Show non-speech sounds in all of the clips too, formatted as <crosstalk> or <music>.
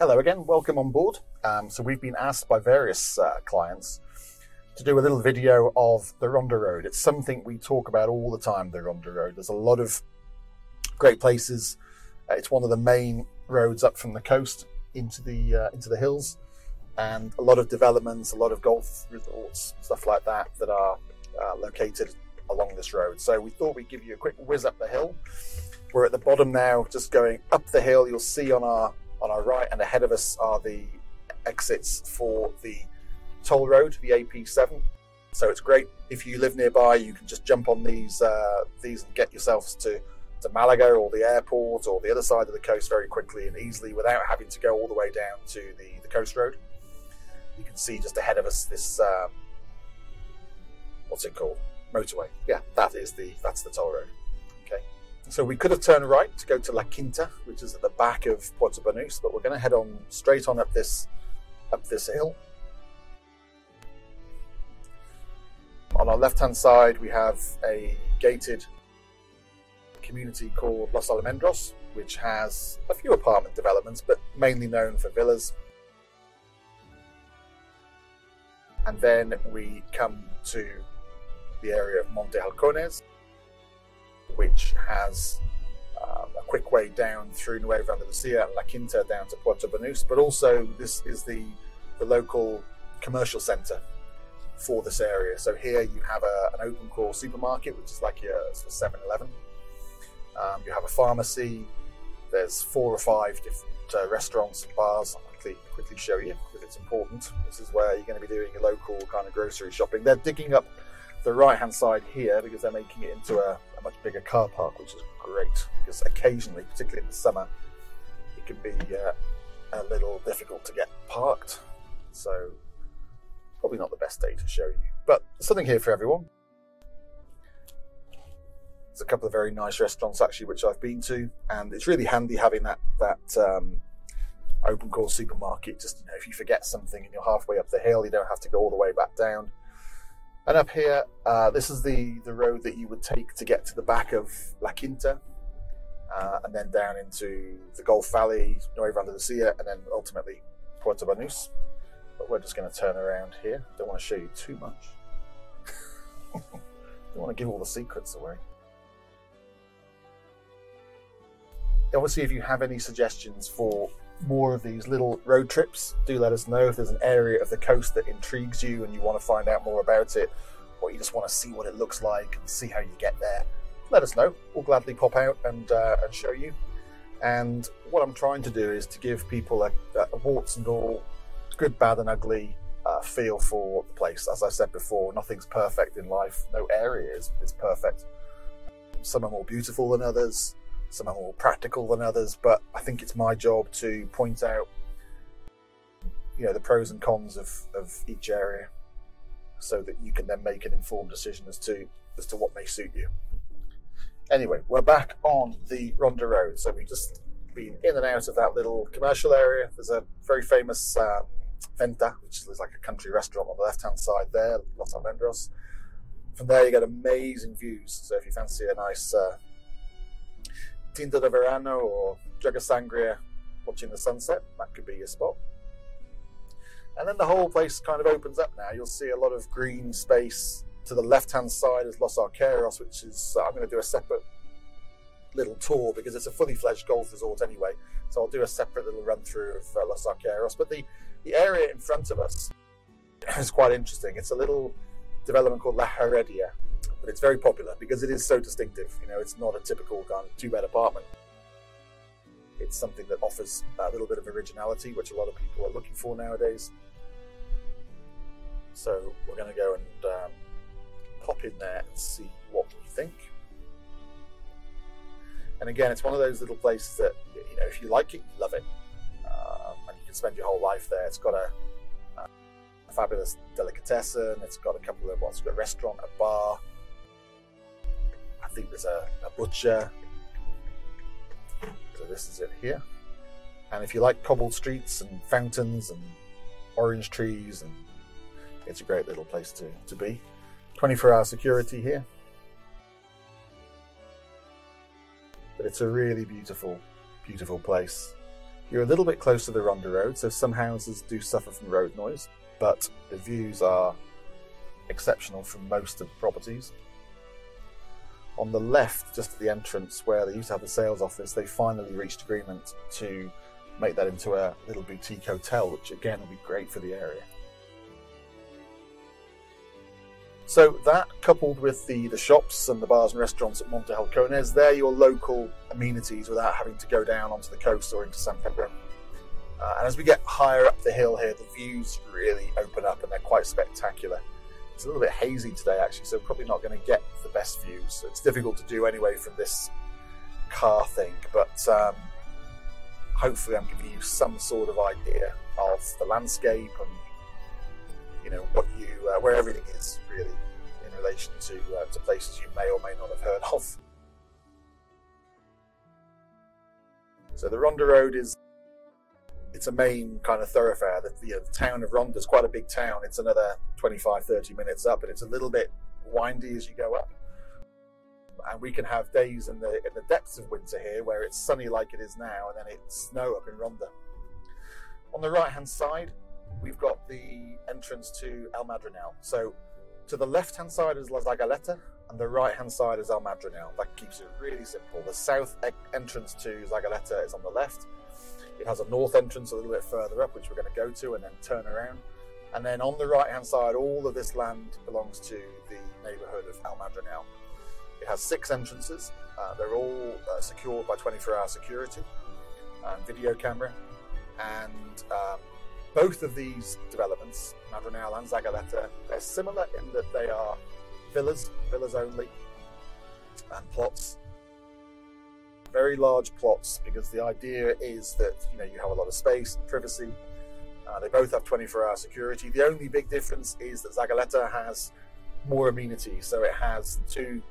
Hello again, welcome on board. Um, so we've been asked by various uh, clients to do a little video of the Ronda Road. It's something we talk about all the time, the Ronda Road. There's a lot of great places. Uh, it's one of the main roads up from the coast into the uh, into the hills, and a lot of developments, a lot of golf resorts, stuff like that, that are uh, located along this road. So we thought we'd give you a quick whiz up the hill. We're at the bottom now, just going up the hill. You'll see on our on our right and ahead of us are the exits for the toll road, the AP7. So it's great if you live nearby. You can just jump on these uh, these and get yourselves to to Malaga or the airport or the other side of the coast very quickly and easily without having to go all the way down to the, the coast road. You can see just ahead of us this um, what's it called motorway. Yeah, that is the that's the toll road. So we could have turned right to go to La Quinta, which is at the back of Puerto Banús, but we're going to head on straight on up this up this hill. On our left hand side, we have a gated community called Los Almendros, which has a few apartment developments, but mainly known for villas. And then we come to the area of Monte Halcones, which has um, a quick way down through Nueva Andalucia and La Quinta down to Puerto Banús. But also, this is the, the local commercial centre for this area. So here you have a, an Opencor supermarket, which is like your 7 Eleven. Um, you have a pharmacy. There's four or five different uh, restaurants and bars. I'll quickly, quickly show you because it's important. This is where you're going to be doing your local kind of grocery shopping. They're digging up the right hand side here because they're making it into a, a, much bigger car park, which is great because occasionally, particularly in the summer, it can be uh, a little difficult to get parked. So, probably not the best day to show you, but something here for everyone. There's a couple of very nice restaurants actually, which I've been to, and it's really handy having that that um, Opencor supermarket. Just you know, if you forget something and you're halfway up the hill, you don't have to go all the way back down. And up here, uh, this is the, the road that you would take to get to the back of La Quinta, uh, and then down into the Golf Valley, Nueva Andalucia, and then ultimately Puerto Banús. But we're just going to turn around here. Don't want to show you too much. <laughs> Don't want to give all the secrets away. Obviously, if you have any suggestions for more of these little road trips, do let us know if there's an area of the coast that intrigues you and you want to find out more about it, or you just want to see what it looks like and see how you get there. Let us know. We'll gladly pop out and uh, and show you. And what I'm trying to do is to give people a, a warts and all, good, bad, and ugly uh, feel for the place. As I said before, nothing's perfect in life. No area is, is perfect. Some are more beautiful than others some are more practical than others, but I think it's my job to point out, you know, the pros and cons of, of each area, so that you can then make an informed decision as to as to what may suit you. Anyway, we're back on the Ronda Road, so we've just been in and out of that little commercial area. There's a very famous uh, Venta, which is like a country restaurant on the left hand side there, Los Almendros. From there, you get amazing views. So if you fancy a nice uh, Tinto de Verano or Jug Sangria watching the sunset. That could be your spot. And then the whole place kind of opens up now. You'll see a lot of green space. To the left hand side is Los Arqueros, which is, uh, I'm going to do a separate little tour because it's a fully fledged golf resort anyway. So I'll do a separate little run through of uh, Los Arqueros. But the, the area in front of us is quite interesting. It's a little development called La Heredia, but it's very popular because it is so distinctive. You know, it's not a typical kind of two bed apartment. It's something that offers a little bit of originality, which a lot of people are looking for nowadays. So we're going to go and um, pop in there and see what we think. And again, it's one of those little places that you know, if you like it, you love it, um, and you can spend your whole life there. It's got a, a fabulous delicatessen. It's got a couple of what's well, got a restaurant, a bar, I think there's a, a butcher. So this is it here. And if you like cobbled streets and fountains and orange trees, and it's a great little place to, to be. 24 hour security here. But it's a really beautiful, beautiful place. You're a little bit close to the Ronda Road, so some houses do suffer from road noise, but the views are exceptional from most of the properties. On the left, just at the entrance where they used to have the sales office, they finally reached agreement to make that into a little boutique hotel, which again will be great for the area. So that, coupled with the, the shops and the bars and restaurants at Monte Halcones, they're your local amenities without having to go down onto the coast or into San Pedro. Uh, and as we get higher up the hill here, the views really open up and they're quite spectacular. It's a little bit hazy today, actually, so probably not going to get the best views. It's difficult to do anyway from this car thing, but um, hopefully I'm giving you some sort of idea of the landscape and you know what you uh, where everything is really in relation to uh, to places you may or may not have heard of. So the Ronda Road is it's a main kind of thoroughfare. The, the, uh, the town of Ronda is quite a big town. It's another 25, 30 minutes up, and it's a little bit windy as you go up. And we can have days in the in the depths of winter here where it's sunny like it is now, and then it's snow up in Ronda. On the right hand side, we've got the entrance to El Madrinal. So to the left hand side is La Zagaleta, and the right hand side is El Madrinal. That keeps it really simple. The south entrance to Zagaleta is on the left. It has a north entrance a little bit further up, which we're going to go to and then turn around. And then on the right hand side, all of this land belongs to the neighbourhood of El Madrinal. It has six entrances. Uh, they're all uh, secured by 24 hour security and video camera. And um, both of these developments, Madrinal and Zagaleta, they're similar in that they are villas, villas only, and plots. Very large plots because the idea is that you know you have a lot of space and privacy. Uh, they both have 24-hour security. The only big difference is that Zagaleta has more amenities. So it has two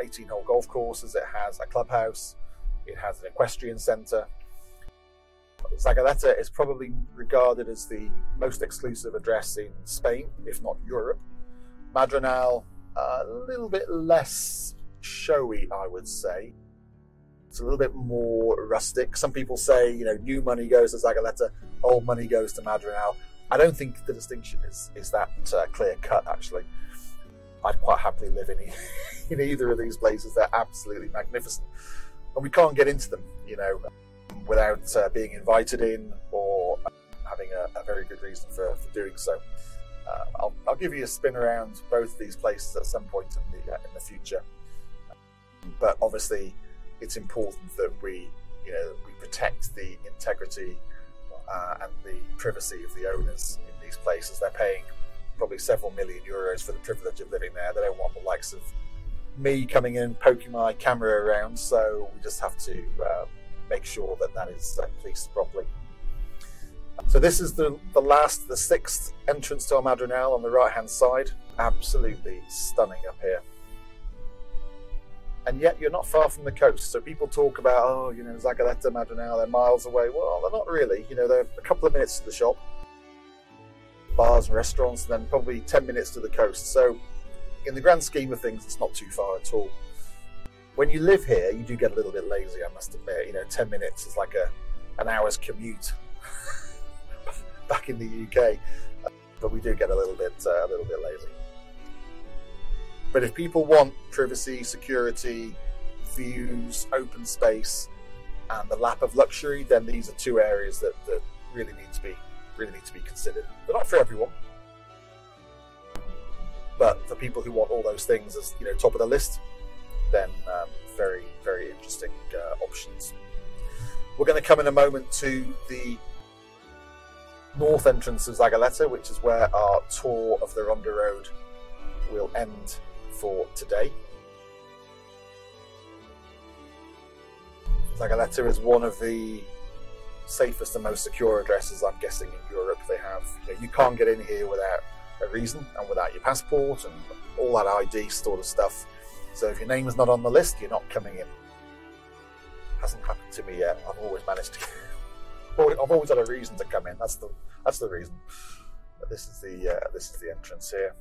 18-hole um, golf courses. It has a clubhouse. It has an equestrian centre. Zagaleta is probably regarded as the most exclusive address in Spain, if not Europe. Madrinal, a little bit less showy, I would say. It's a little bit more rustic. Some people say, you know, new money goes to Zagaleta, old money goes to Madrinal. I don't think the distinction is is that uh, clear cut. Actually, I'd quite happily live in, <laughs> in either of these places. They're absolutely magnificent, and we can't get into them. You know, without uh, being invited in or having a, a very good reason for, for doing so. Uh, I'll, I'll, give you a spin around both these places at some point in the uh, in the future. But obviously, it's important that we, you know, we protect the integrity uh, and the privacy of the owners in these places. They're paying probably several million euros for the privilege of living there. They don't want the likes of me coming in, poking my camera around. So we just have to uh, make sure that that is uh, policed properly. So this is the, the last, the sixth entrance to El on the right hand side. Absolutely stunning up here. And yet you're not far from the coast. So people talk about, oh, you know, Zagaleta, Madrinal, they're miles away. Well, they're not really. You know, they're a couple of minutes to the shop, bars and restaurants, and then probably 10 minutes to the coast. So in the grand scheme of things, it's not too far at all when you live here, you do get a little bit lazy. I must admit. You know, ten minutes is like a an hour's commute <laughs> back in the UK, but we do get a little bit uh, a little bit lazy. But if people want privacy, security, views, open space, and the lap of luxury, then these are two areas that, that really need to be really need to be considered. But not for everyone. But for people who want all those things as you know top of the list, then um, very, very interesting uh, options. We're going to come in a moment to the north entrance of Zagaleta, which is where our tour of the Ronda Road will end for today. Zagaleta is one of the safest and most secure addresses I'm guessing in Europe. They have you, know, you can't get in here without a reason and without your passport and all that ID sort of stuff. So if your name is not on the list, you're not coming in. Hasn't happened to me yet. I've always managed to. <laughs> I've always had a reason to come in. That's the that's the reason. But this is the uh, this is the entrance here.